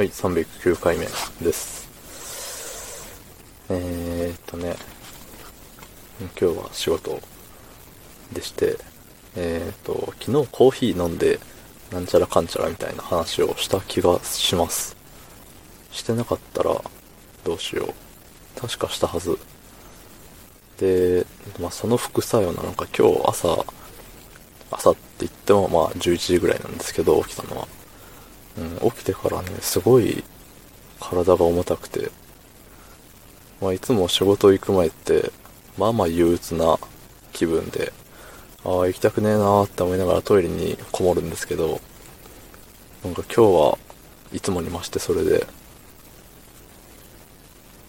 はい、309回目です。えーっとね、今日は仕事でして、えーっと、昨日コーヒー飲んで、なんちゃらかんちゃらみたいな話をした気がします。してなかったら、どうしよう。確かしたはず。で、まあ、その副作用なのか、今日朝、朝って言ってもまあ11時ぐらいなんですけど、起きたのは。うん、起きてからね、すごい体が重たくて、まあ、いつも仕事行く前って、まあまあ憂鬱な気分で、ああ、行きたくねえなーって思いながらトイレにこもるんですけど、なんか今日はいつもに増してそれで、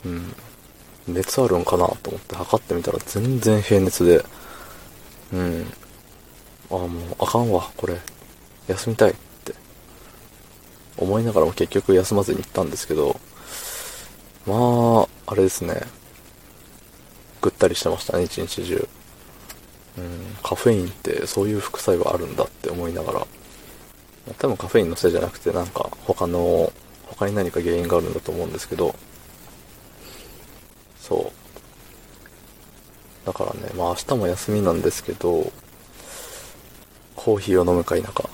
うん、熱あるんかなと思って測ってみたら全然平熱で、うん、ああ、もうあかんわ、これ、休みたい。思いながらも結局休まずに行ったんですけど、まあ、あれですね。ぐったりしてましたね、一日中。うん、カフェインってそういう副作用あるんだって思いながら。多分カフェインのせいじゃなくてなんか他の、他に何か原因があるんだと思うんですけど、そう。だからね、まあ明日も休みなんですけど、コーヒーを飲むか否か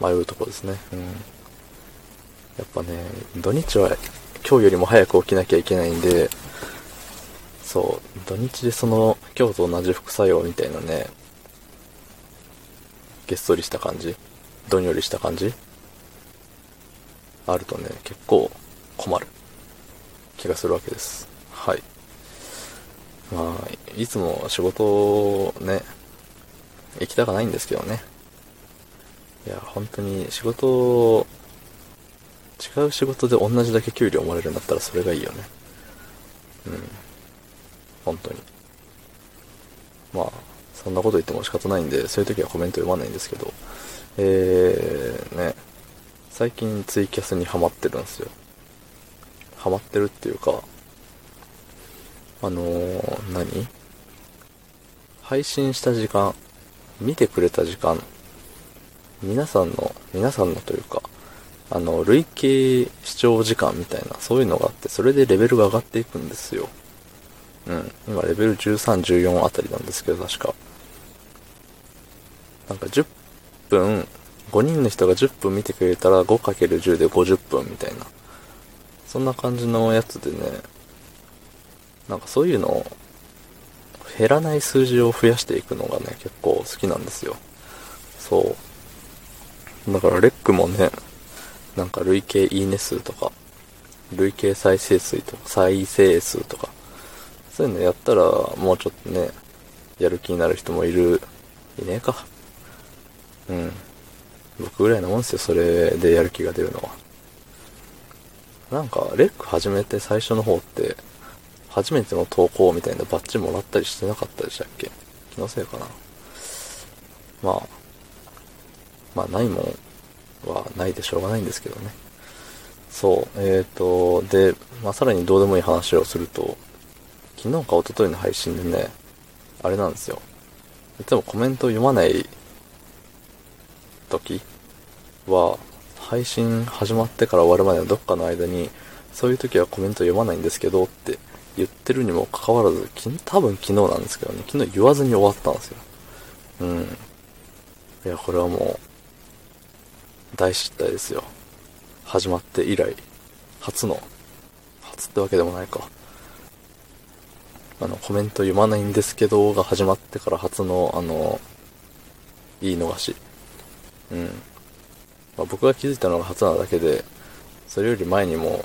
迷うとこですね。うん。やっぱね、土日は今日よりも早く起きなきゃいけないんで、そう、土日でその、今日と同じ副作用みたいなね、げっそりした感じどんよりした感じあるとね、結構困る気がするわけです。はい。まあ、いつも仕事ね、行きたくないんですけどね。いや、本当に仕事、違う仕事で同じだけ給料もらえるんだったらそれがいいよね。うん。本当に。まあ、そんなこと言っても仕方ないんで、そういう時はコメント読まないんですけど、えー、ね、最近ツイキャスにハマってるんですよ。ハマってるっていうか、あのー、何？配信した時間、見てくれた時間、皆さんの、皆さんのというか、あの、累計視聴時間みたいな、そういうのがあって、それでレベルが上がっていくんですよ。うん。今、レベル13、14あたりなんですけど、確か。なんか10分、5人の人が10分見てくれたら 5×10 で50分みたいな。そんな感じのやつでね、なんかそういうのを、減らない数字を増やしていくのがね、結構好きなんですよ。そう。だからレックもね、なんか累計いいね数とか、累計再生数とか、再生数とか、そういうのやったら、もうちょっとね、やる気になる人もいる、いねえか。うん。僕ぐらいのもんですよ、それでやる気が出るのは。なんか、レック始めて最初の方って、初めての投稿みたいなバッジもらったりしてなかったでしたっけ？気のせいかな。まあ、まあないもんはないでしょうがないんですけどね。そう、えーと、で、まあさらにどうでもいい話をすると、昨日か一昨日の配信でね、あれなんですよ。いつもコメントを読まない時は、配信始まってから終わるまでのどっかの間に、そういう時はコメント読まないんですけどって言ってるにもかかわらず、多分昨日なんですけどね、昨日言わずに終わったんですよ。うん。いや、これはもう、大失態ですよ。始まって以来、初の、初ってわけでもないか。あの、コメント読まないんですけど、が始まってから初の、あの、言い逃し。うん。まあ、僕が気づいたのが初なだけで、それより前にも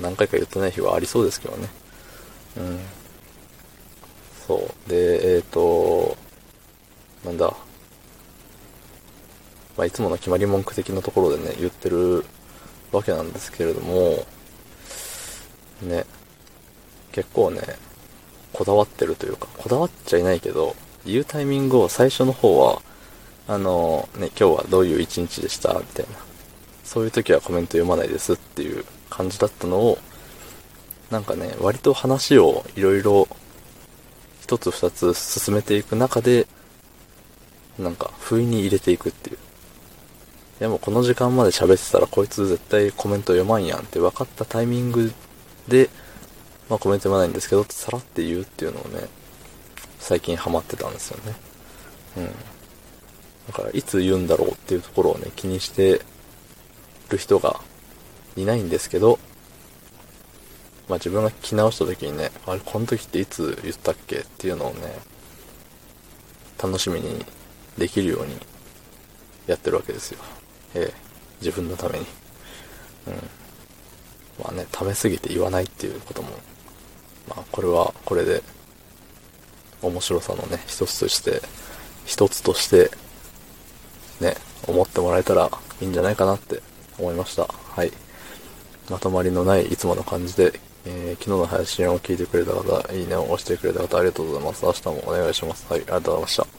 何回か言ってない日はありそうですけどね。うん。そう。で、えっ、ー、と、なんだ？まあ、いつもの決まり文句的なところでね、言ってるわけなんですけれども、ね、結構ね、こだわってるというか、こだわっちゃいないけど、言うタイミングを最初の方は、あの、ね、今日はどういう一日でしたみたいな。そういう時はコメント読まないですっていう感じだったのを、なんかね、割と話をいろいろ一つ二つ進めていく中で、なんか、不意に入れていくっていう。やもこの時間まで喋ってたらこいつ絶対コメント読まんやんって分かったタイミングで、まあコメント読まないんですけど、さらって言うっていうのをね、最近ハマってたんですよね。うん。だからいつ言うんだろうっていうところをね、気にしてる人がいないんですけど、まあ自分が聞き直した時にね、あれ、この時っていつ言ったっけっていうのをね、楽しみにできるようにやってるわけですよ。ええ、自分のために。うん。まあね、溜めすぎて言わないっていうことも、まあこれはこれで、面白さのね、一つとして、一つとして、ね、思ってもらえたらいいんじゃないかなって思いました。はい。まとまりのないいつもの感じで、えー、昨日の配信を聞いてくれた方、いいねを押してくれた方、ありがとうございます。明日もお願いします。はい、ありがとうございました。